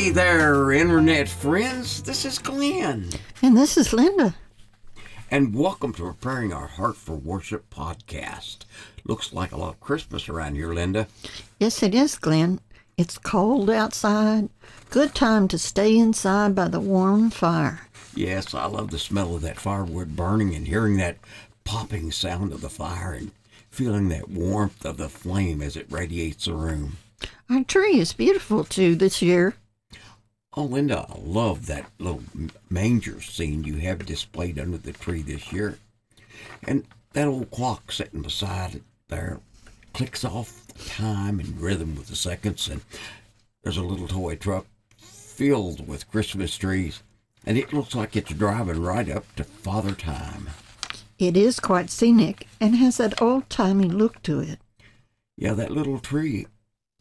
Hey there, internet friends. This is Glenn. And this is Linda. And welcome to Preparing Our Heart for Worship podcast. Looks like a lot of Christmas around here, Linda. Yes, it is, Glenn. It's cold outside. Good time to stay inside by the warm fire. Yes, I love the smell of that firewood burning and hearing that popping sound of the fire and feeling that warmth of the flame as it radiates the room. Our tree is beautiful too this year. Oh, Linda, I love that little manger scene you have displayed under the tree this year. And that old clock sitting beside it there clicks off time and rhythm with the seconds. And there's a little toy truck filled with Christmas trees. And it looks like it's driving right up to Father Time. It is quite scenic and has that old timey look to it. Yeah, that little tree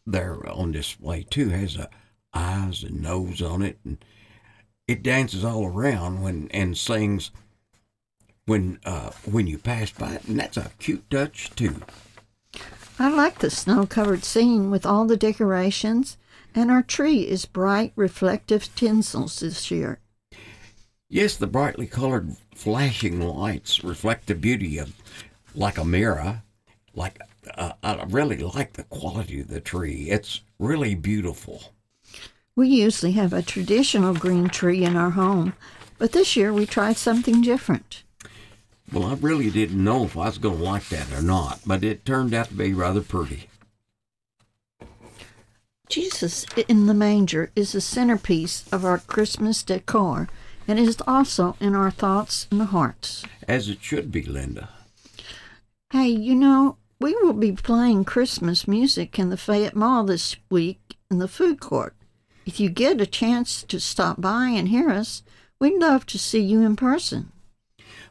there on display too has a eyes and nose on it, and it dances all around when and sings when uh, when you pass by it, and that's a cute touch too. I like the snow-covered scene with all the decorations, and our tree is bright, reflective tinsels this year. Yes, the brightly colored flashing lights reflect the beauty of like a mirror. Like uh, I really like the quality of the tree. It's really beautiful. We usually have a traditional green tree in our home, but this year we tried something different. Well, I really didn't know if I was going to like that or not, but it turned out to be rather pretty. Jesus in the manger is the centerpiece of our Christmas decor and is also in our thoughts and hearts. As it should be, Linda. Hey, you know, we will be playing Christmas music in the Fayette Mall this week in the food court. If you get a chance to stop by and hear us, we'd love to see you in person.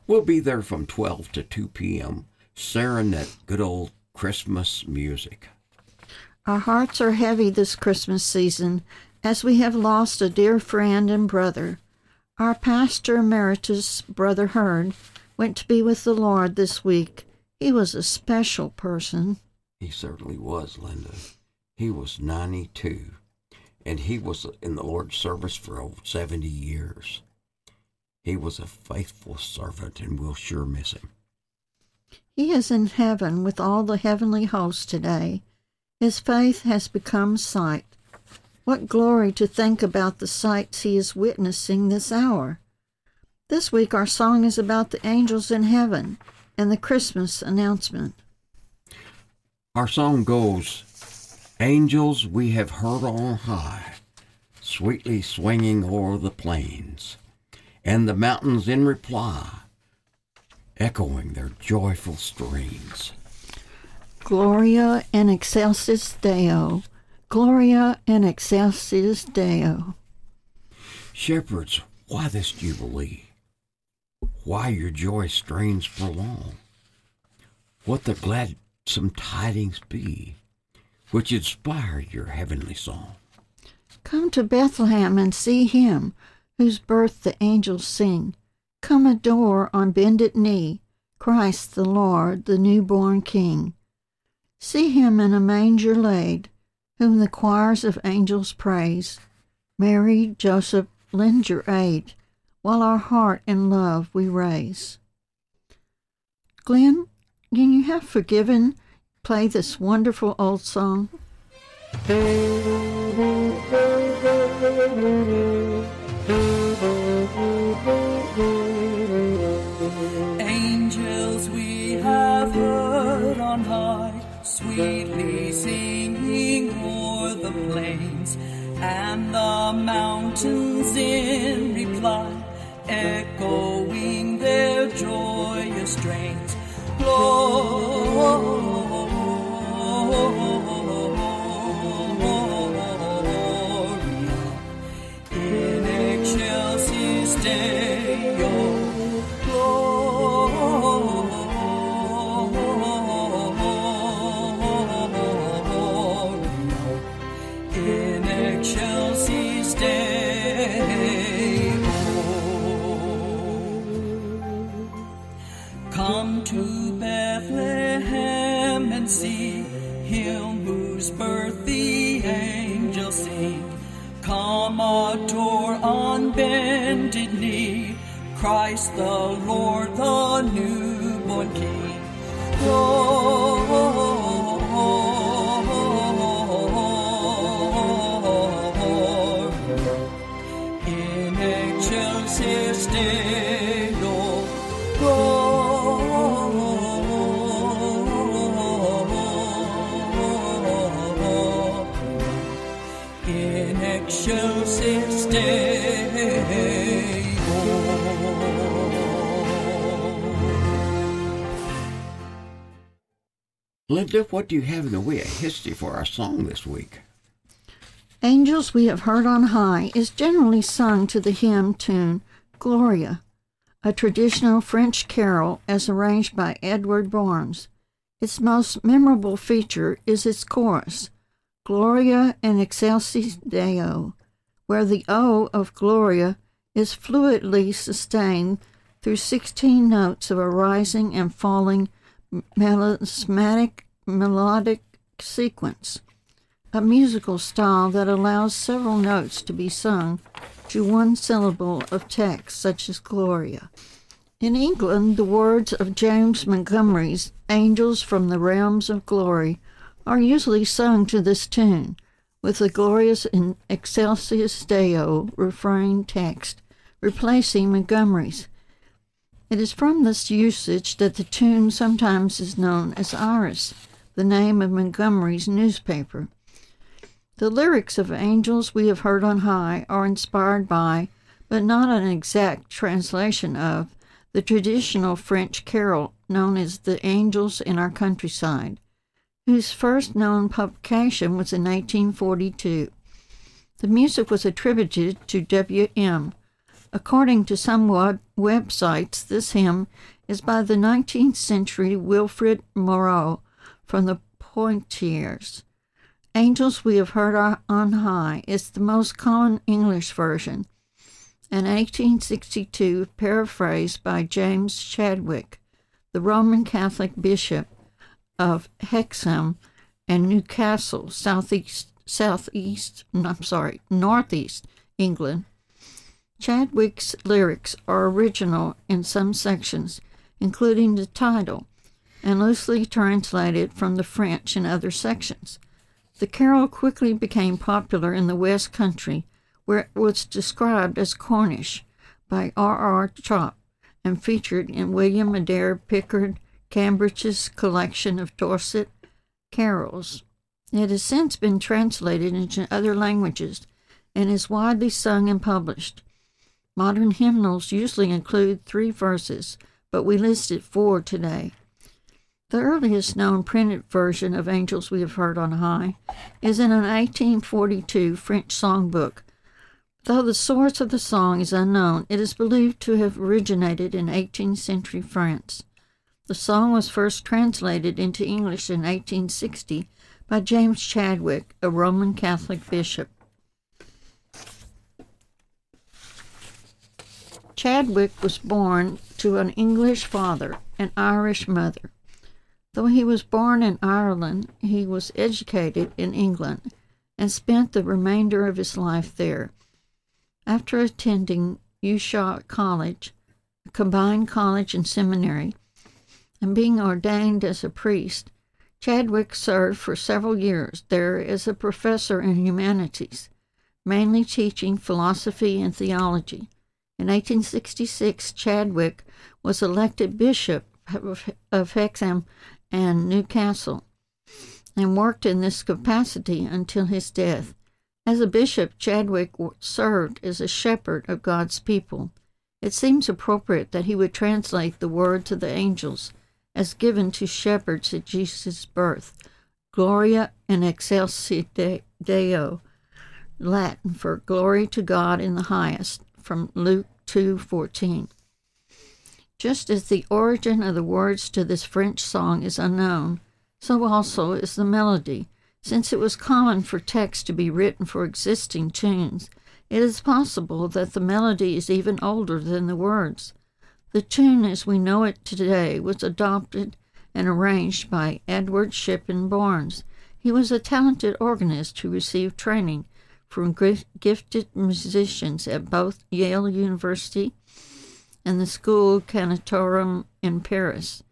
We'll be there from 12 to 2 p.m., sharing that good old Christmas music. Our hearts are heavy this Christmas season as we have lost a dear friend and brother. Our pastor emeritus, Brother Hurd, went to be with the Lord this week. He was a special person. He certainly was, Linda. He was 92, and he was in the Lord's service for over 70 years. He was a faithful servant, and we'll sure miss him. He is in heaven with all the heavenly hosts today. His faith has become sight. What glory to think about the sights he is witnessing this hour. This week our song is about the angels in heaven and the Christmas announcement. Our song goes Angels we have heard on high, sweetly swinging o'er the plains, and the mountains in reply, echoing their joyful strains. Gloria in excelsis Deo, Gloria in excelsis Deo. Shepherds, why this jubilee? Why your joy strains prolong? What the gladsome tidings be, which inspire your heavenly song? Come to Bethlehem and see him, whose birth the angels sing. Come adore on bended knee, Christ the Lord, the newborn King. See him in a manger laid, whom the choirs of angels praise. Mary, Joseph, lend your aid, while our heart in love we raise. Glenn, can you have forgiven play this wonderful old song? Angels we have heard on high, sweetly singing o'er the plains, and the mountains in reply, echoing their joyous strains. Gloria Linda, what do you have in the way of history for our song this week? Angels We Have Heard on High is generally sung to the hymn tune Gloria, a traditional French carol as arranged by Edward Barnes. Its most memorable feature is its chorus, Gloria in excelsis Deo, where the O of Gloria is fluidly sustained through 16 notes of a rising and falling melismatic melodic sequence a musical style that allows several notes to be sung to one syllable of text, such as Gloria. In England, the words of James Montgomery's Angels from the Realms of Glory are usually sung to this tune, with the glorious in Excelsis Deo refrain text replacing Montgomery's. It is from this usage that the tune sometimes is known as Iris, the name of Montgomery's newspaper. The lyrics of Angels We Have Heard on High are inspired by, but not an exact translation of, the traditional French carol known as The Angels in Our Countryside, whose first known publication was in 1842. The music was attributed to W.M. According to some web- websites, this hymn is by the 19th century Wilfrid Moreau from the Poitiers. Angels We Have Heard on High is the most common English version, an 1862 paraphrase by James Chadwick, the Roman Catholic bishop of Hexham and Newcastle, southeast, southeast, I'm sorry, northeast England. Chadwick's lyrics are original in some sections, including the title, and loosely translated from the French in other sections. The carol quickly became popular in the West Country, where it was described as Cornish by R. R. Chope and featured in William Adair Pickard Cambridge's collection of Dorset carols. It has since been translated into other languages and is widely sung and published. Modern hymnals usually include three verses, but we listed four today. The earliest known printed version of Angels We Have Heard on High is in an 1842 French songbook. Though the source of the song is unknown, it is believed to have originated in 18th century France. The song was first translated into English in 1860 by James Chadwick, a Roman Catholic bishop. Chadwick was born to an English father and Irish mother. Though he was born in Ireland, he was educated in England and spent the remainder of his life there. After attending Ushaw College, a combined college and seminary, and being ordained as a priest, Chadwick served for several years there as a professor in humanities, mainly teaching philosophy and theology. In 1866, Chadwick was elected bishop of, Hexham and Newcastle, and worked in this capacity until his death. As a bishop, Chadwick served as a shepherd of God's people. It seems appropriate that he would translate the word to the angels as given to shepherds at Jesus' birth Gloria in excelsis Deo, Latin for glory to God in the highest, from Luke 2:14. Just as the origin of the words to this French song is unknown, so also is the melody. Since it was common for text to be written for existing tunes, it is possible that the melody is even older than the words. The tune as we know it today was adopted and arranged by Edward Shippen Barnes. He was a talented organist who received training from gifted musicians at both Yale University and the Schola Cantorum in Paris.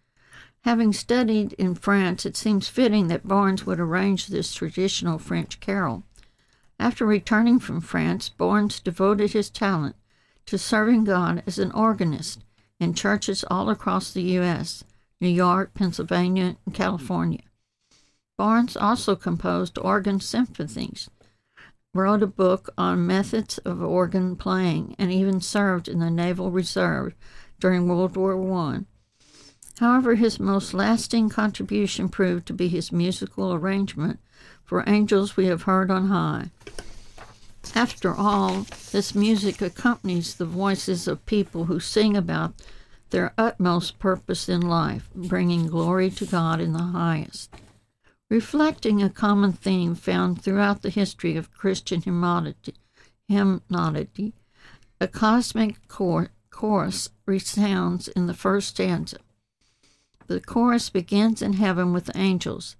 Having studied in France, it seems fitting that Barnes would arrange this traditional French carol. After returning from France, Barnes devoted his talent to serving God as an organist in churches all across the U.S., New York, Pennsylvania, and California. Barnes also composed organ symphonies, wrote a book on methods of organ playing, and even served in the Naval Reserve during World War I. However, his most lasting contribution proved to be his musical arrangement for Angels We Have Heard on High. After all, this music accompanies the voices of people who sing about their utmost purpose in life, bringing glory to God in the highest. Reflecting a common theme found throughout the history of Christian hymnody, a cosmic chor- chorus resounds in the first stanza. The chorus begins in heaven with angels,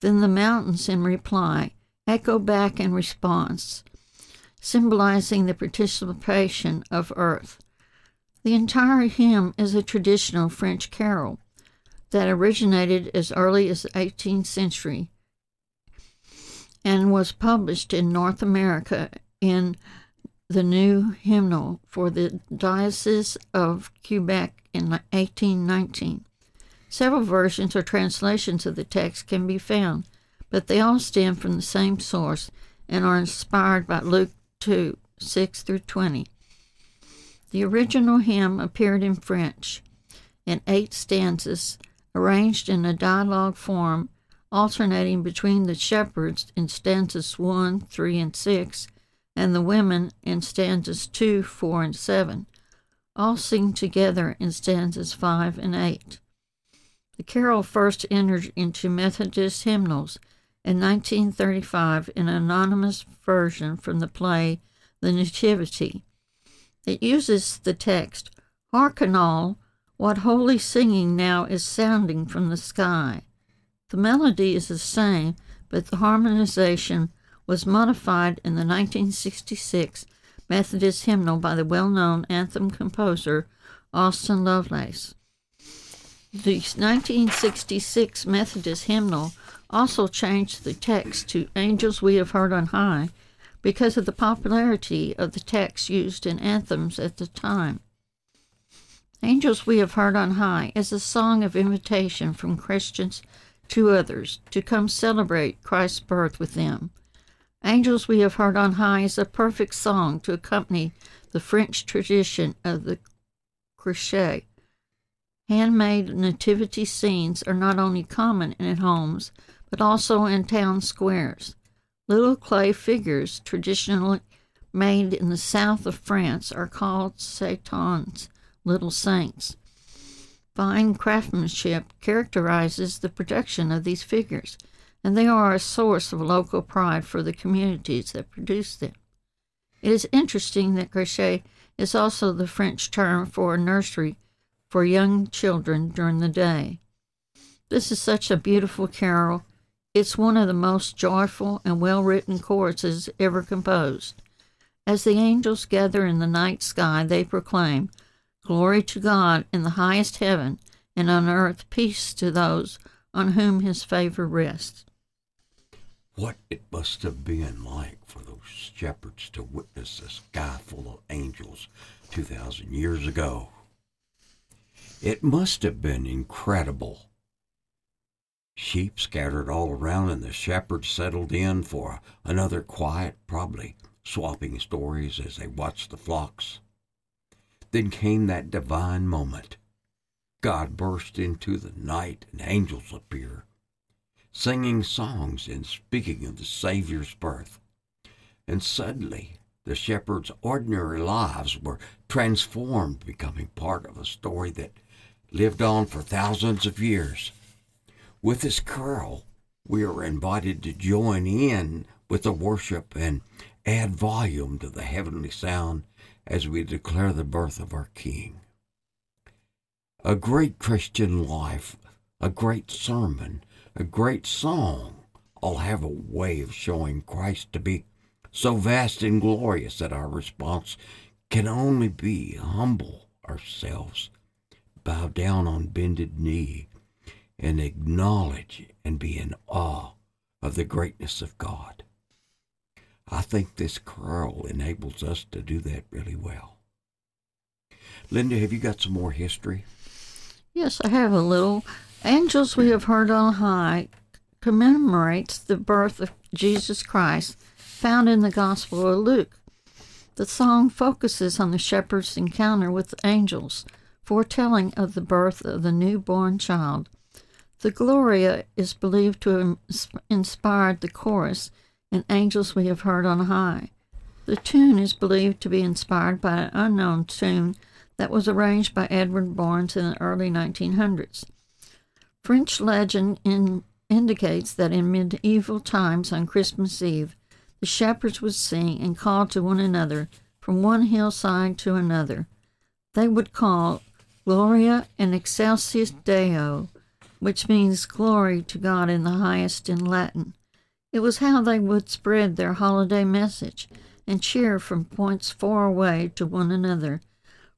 then the mountains in reply echo back in response, symbolizing the participation of earth. The entire hymn is a traditional French carol that originated as early as the 18th century and was published in North America in the new hymnal for the Diocese of Quebec in 1819. Several versions or translations of the text can be found, but they all stem from the same source and are inspired by Luke 2 6 through 20. The original hymn appeared in French in eight stanzas, arranged in a dialogue form, alternating between the shepherds in stanzas 1, 3, and 6, and the women in stanzas 2, 4, and 7, all sing together in stanzas 5 and 8. The carol first entered into Methodist hymnals in 1935 in an anonymous version from the play The Nativity. It uses the text, Hearken all, what holy singing now is sounding from the sky. The melody is the same, but the harmonization was modified in the 1966 Methodist hymnal by the well known anthem composer Austin Lovelace. The 1966 Methodist hymnal also changed the text to Angels We Have Heard on High because of the popularity of the text used in anthems at the time. Angels We Have Heard on High is a song of invitation from Christians to others to come celebrate Christ's birth with them. Angels We Have Heard on High is a perfect song to accompany the French tradition of the crèche Handmade nativity scenes are not only common in homes, but also in town squares. Little clay figures, traditionally made in the south of France, are called santons, little saints. Fine craftsmanship characterizes the production of these figures, and they are a source of local pride for the communities that produce them. It is interesting that crèche is also the French term for a nursery for young children during the day. This is such a beautiful carol. It's one of the most joyful and well written choruses ever composed. As the angels gather in the night sky, they proclaim, Glory to God in the highest heaven, and on earth peace to those on whom his favor rests. What it must have been like for those shepherds to witness a sky full of angels 2,000 years ago. It must have been incredible. Sheep scattered all around, and the shepherds settled in for another quiet, probably swapping stories as they watched the flocks. Then came that divine moment. God burst into the night, and angels appear, singing songs and speaking of the Savior's birth. And suddenly, the shepherds' ordinary lives were transformed, becoming part of a story that lived on for thousands of years. With this carol, we are invited to join in with the worship and add volume to the heavenly sound as we declare the birth of our King. A great Christian life, a great sermon, a great song all have a way of showing Christ to be so vast and glorious that our response can only be humble ourselves, bow down on bended knee, and acknowledge and be in awe of the greatness of God. I think this carol enables us to do that really well. Linda, have you got some more history? Yes, I have a little. Angels we have heard on high commemorates the birth of Jesus Christ found in the Gospel of Luke. The song focuses on the shepherd's encounter with angels, foretelling of the birth of the newborn child. The Gloria is believed to have inspired the chorus in Angels We Have Heard on High. The tune is believed to be inspired by an unknown tune that was arranged by Edward Barnes in the early 1900s. French legend in, indicates that in medieval times on Christmas Eve, the shepherds would sing and call to one another from one hillside to another. They would call Gloria in excelsis Deo, which means glory to God in the highest in Latin. It was how they would spread their holiday message and cheer from points far away to one another.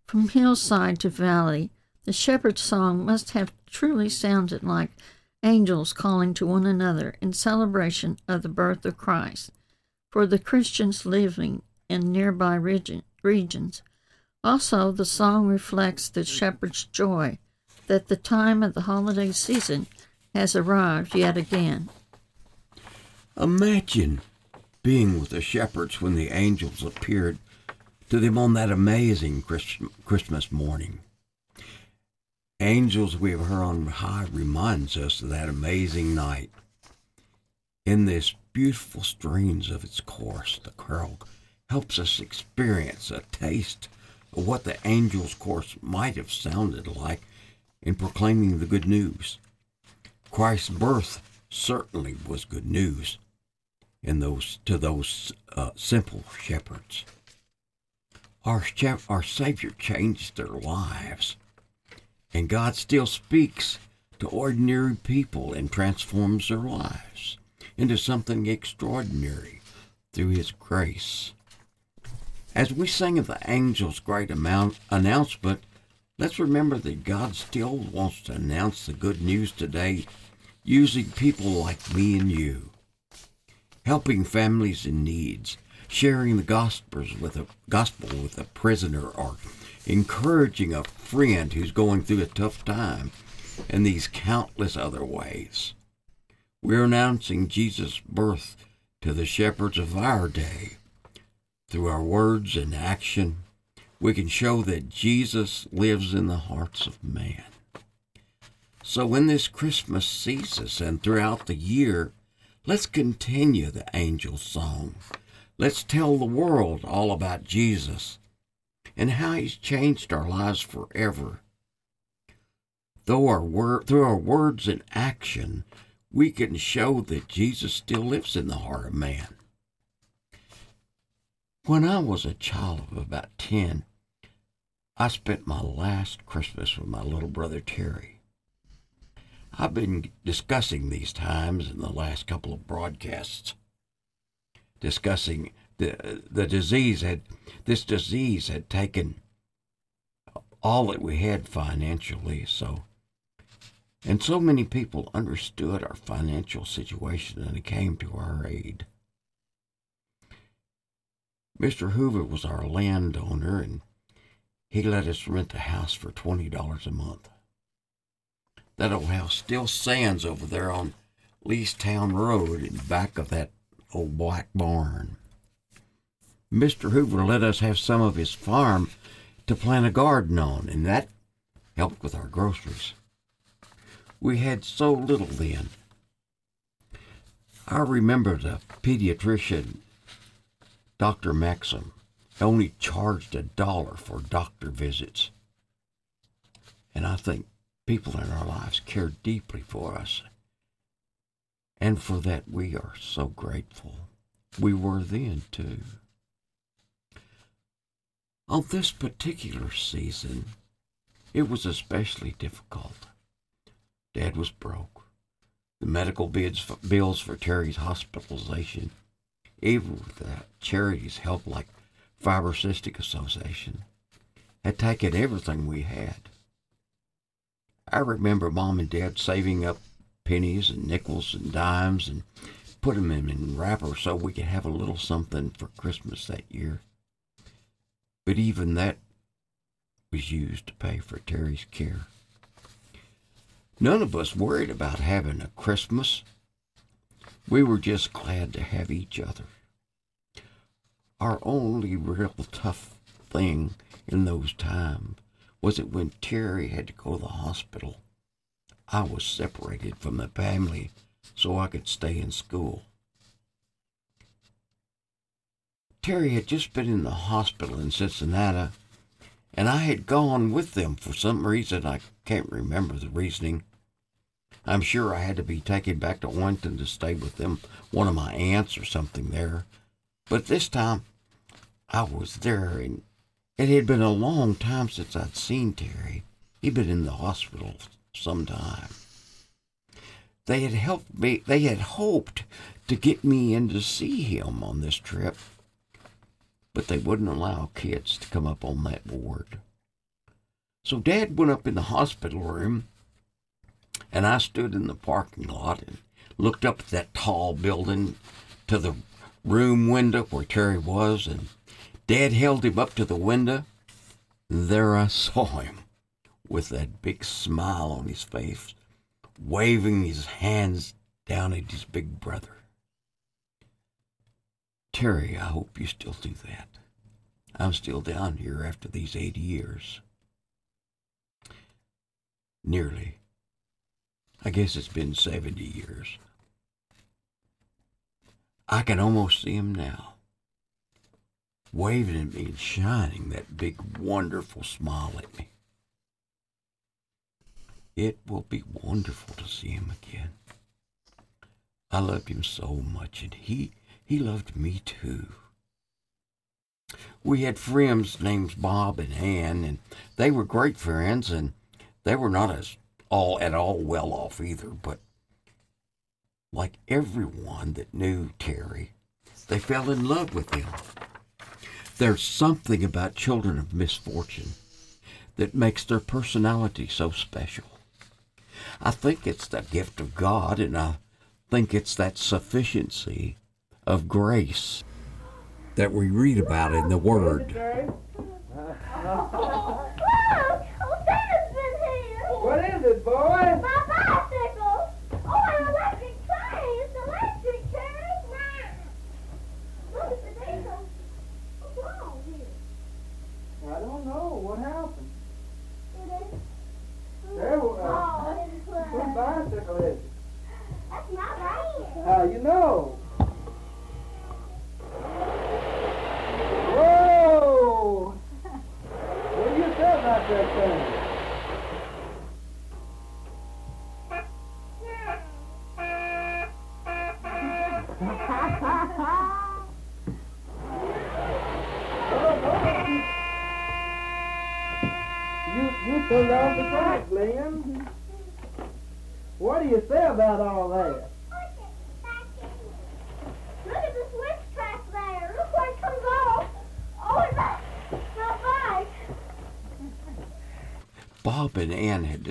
From hillside to valley, the shepherd's song must have truly sounded like angels calling to one another in celebration of the birth of Christ. For the Christians living in nearby region, regions, also the song reflects the shepherd's joy that the time of the holiday season has arrived yet again. Imagine being with the shepherds when the angels appeared to them on that amazing Christmas morning. Angels we have heard on high reminds us of that amazing night. In this beautiful strains of its course, the carol helps us experience a taste of what the angel's course might have sounded like in proclaiming the good news. Christ's birth certainly was good news in those to those uh, simple shepherds. Our, our Savior changed their lives, and God still speaks to ordinary people and transforms their lives into something extraordinary through His grace. As we sing of the angel's great amount, announcement, let's remember that God still wants to announce the good news today using people like me and you helping families in needs, sharing the gospels with a gospel with a prisoner, or encouraging a friend who's going through a tough time, and these countless other ways. We're announcing Jesus' birth to the shepherds of our day. Through our words and action, we can show that Jesus lives in the hearts of man. So when this Christmas ceases and throughout the year, Let's continue the angel song. Let's tell the world all about Jesus and how he's changed our lives forever. Our wor- through our words and action, we can show that Jesus still lives in the heart of man. When I was a child of about 10, I spent my last Christmas with my little brother Terry. I've been discussing these times in the last couple of broadcasts, discussing the the disease had this disease had taken all that we had financially. So, and so many people understood our financial situation and came to our aid. Mr. Hoover was our landowner, and he let us rent the house for twenty dollars a month. That old house still stands over there on Leestown Road in back of that old black barn. Mr. Hoover let us have some of his farm to plant a garden on, and that helped with our groceries. We had so little then. I remember the pediatrician, Dr. Maxim, only charged a dollar for doctor visits. And I think people in our lives care deeply for us. And for that, we are so grateful. We were then, too. On this particular season, it was especially difficult. Dad was broke. The medical bills for Terry's hospitalization even with the charities help like Fiber Cystic Association, had taken everything we had. I remember mom and dad saving up pennies and nickels and dimes and put them in, in wrappers so we could have a little something for Christmas that year. But even that was used to pay for Terry's care. None of us worried about having a Christmas. We were just glad to have each other. Our only real tough thing in those times was that when Terry had to go to the hospital, I was separated from the family so I could stay in school. Terry had just been in the hospital in Cincinnati, and I had gone with them for some reason. I can't remember the reasoning. I'm sure I had to be taken back to Warrington to stay with them, one of my aunts or something there. But this time, I was there, and it had been a long time since I'd seen Terry. He'd been in the hospital some time. They had helped me, they had hoped to get me in to see him on this trip, but they wouldn't allow kids to come up on that ward. So Dad went up in the hospital room, and I stood in the parking lot and looked up at that tall building to the room window where Terry was, and Dad held him up to the window. There I saw him with that big smile on his face, waving his hands down at his big brother. Terry, I hope you still do that. I'm still down here after these 80 years. Nearly. I guess it's been 70 years. I can almost see him now, waving at me and shining that big, wonderful smile at me. It will be wonderful to see him again. I loved him so much, and he he loved me too. We had friends named Bob and Ann, and they were great friends, and they were not as all at all well off either, but like everyone that knew Terry, they fell in love with him. There's something about children of misfortune that makes their personality so special. I think it's the gift of God, and I think it's that sufficiency of grace that we read about in the Word. What is it, boy?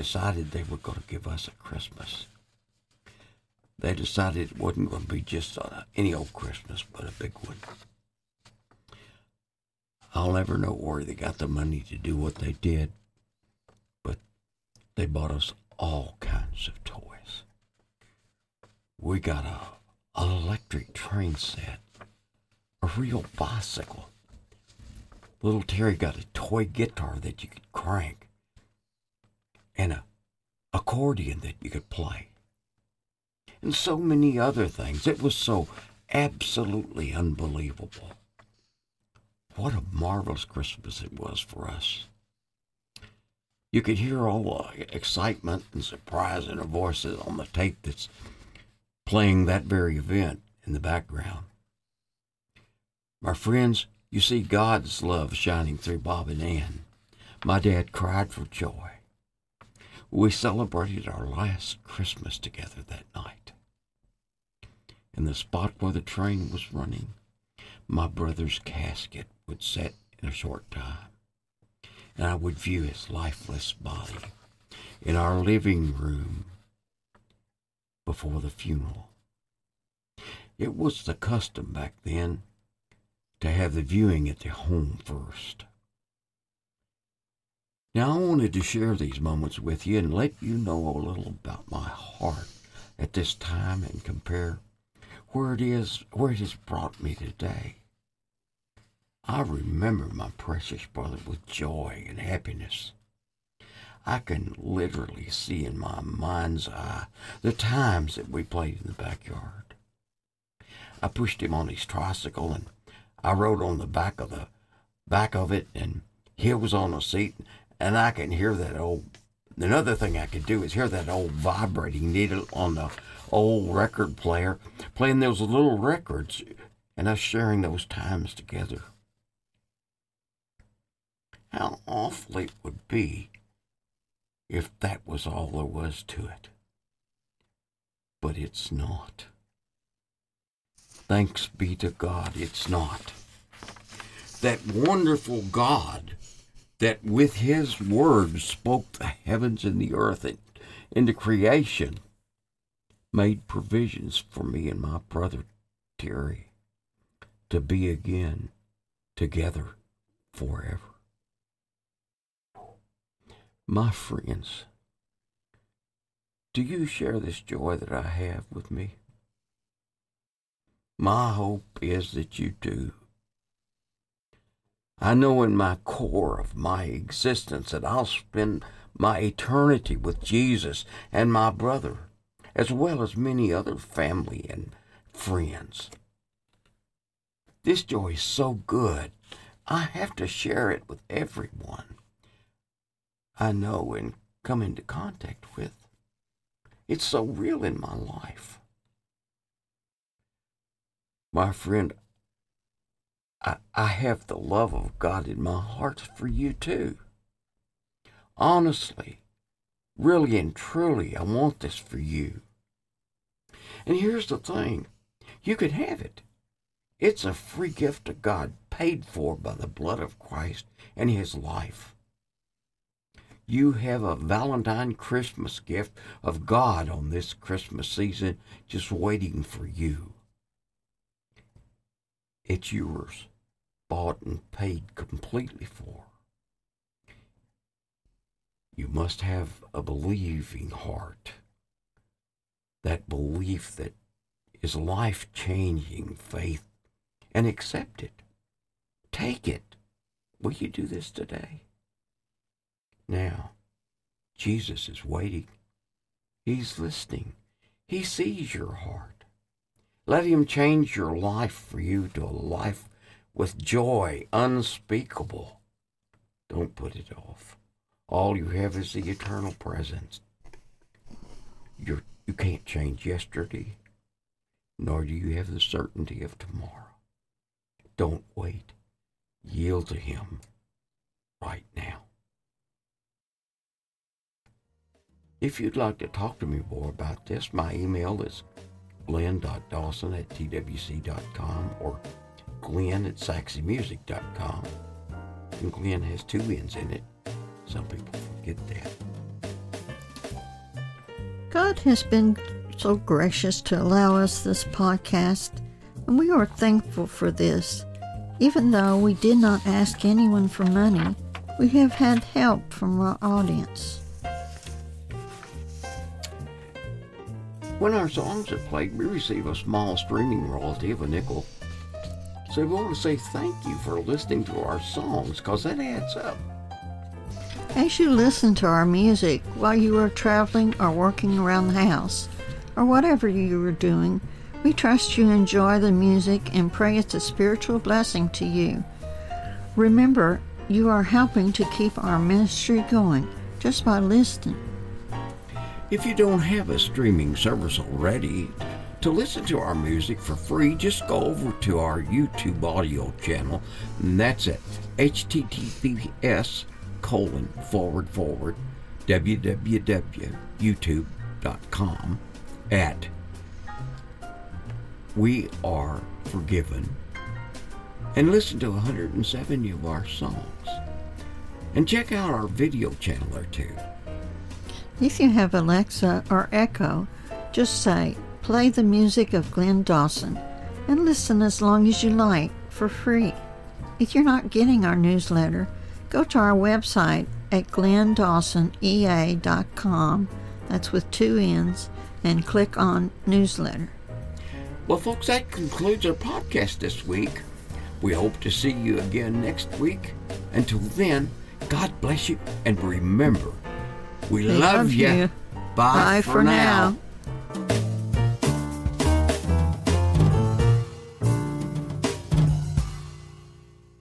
Decided they were going to give us a Christmas. They decided it wasn't going to be just uh, any old Christmas, but a big one. I'll never know where they got the money to do what they did, but they bought us all kinds of toys. We got a an electric train set, a real bicycle. Little Terry got a toy guitar that you could crank, and a accordion that you could play, and so many other things. It was so absolutely unbelievable. What a marvelous Christmas it was for us. You could hear all the excitement and surprise in our voices on the tape that's playing that very event in the background. My friends, you see God's love shining through Bob and Ann. My dad cried for joy. We celebrated our last Christmas together that night. In the spot where the train was running, my brother's casket would set in a short time, and I would view his lifeless body in our living room before the funeral. It was the custom back then to have the viewing at the home first. Now, I wanted to share these moments with you and let you know a little about my heart at this time and compare where it is, where it has brought me today. I remember my precious brother with joy and happiness. I can literally see in my mind's eye the times that we played in the backyard. I pushed him on his tricycle and I rode on the back of the back of it and he was on the seat and I can hear that old another thing I could do is hear that old vibrating needle on the old record player playing those little records and us sharing those times together. How awful it would be if that was all there was to it. But it's not. Thanks be to God, it's not. That wonderful God that with his word spoke the heavens and the earth and into creation made provisions for me and my brother Terry to be again together forever. My friends, do you share this joy that I have with me? My hope is that you do. I know in my core of my existence that I'll spend my eternity with Jesus and my brother, as well as many other family and friends. This joy is so good, I have to share it with everyone I know and come into contact with. It's so real in my life. My friend, I, I have the love of God in my heart for you too. Honestly, really and truly, I want this for you. And here's the thing you could have it. It's a free gift of God, paid for by the blood of Christ and his life. You have a Valentine Christmas gift of God on this Christmas season just waiting for you. It's yours, bought and paid completely for. You must have a believing heart. That belief that is life changing faith and accept it. Take it. Will you do this today? Now, Jesus is waiting. He's listening. He sees your heart. Let him change your life for you to a life with joy unspeakable. Don't put it off. All you have is the eternal presence. You're, you can't change yesterday, nor do you have the certainty of tomorrow. Don't wait. Yield to Him right now. If you'd like to talk to me more about this, my email is glenn.dawson at twc.com or glenn at saxymusic.com. And Glenn has two N's in it. Some people forget that. God has been so gracious to allow us this podcast, and we are thankful for this. Even though we did not ask anyone for money, we have had help from our audience. When our songs are played, we receive a small streaming royalty of a nickel. So we want to say thank you for listening to our songs because that adds up. As you listen to our music while you are traveling or working around the house, or whatever you are doing, we trust you enjoy the music and pray it's a spiritual blessing to you. Remember, you are helping to keep our ministry going just by listening. If you don't have a streaming service already, to listen to our music for free, just go over to our YouTube audio channel, and that's at https colon forward forward www.youtube.com at we are forgiven and listen to 170 of our songs. And check out our video channel or two. If you have Alexa or Echo, just say, play the music of Glenn Dawson and listen as long as you like for free. If you're not getting our newsletter, go to our website at glendawsonea.com, that's with two N's, and click on newsletter. Well, folks, that concludes our podcast this week. We hope to see you again next week. Until then, God bless you and remember, we, We love, love you. you. Bye, Bye for now.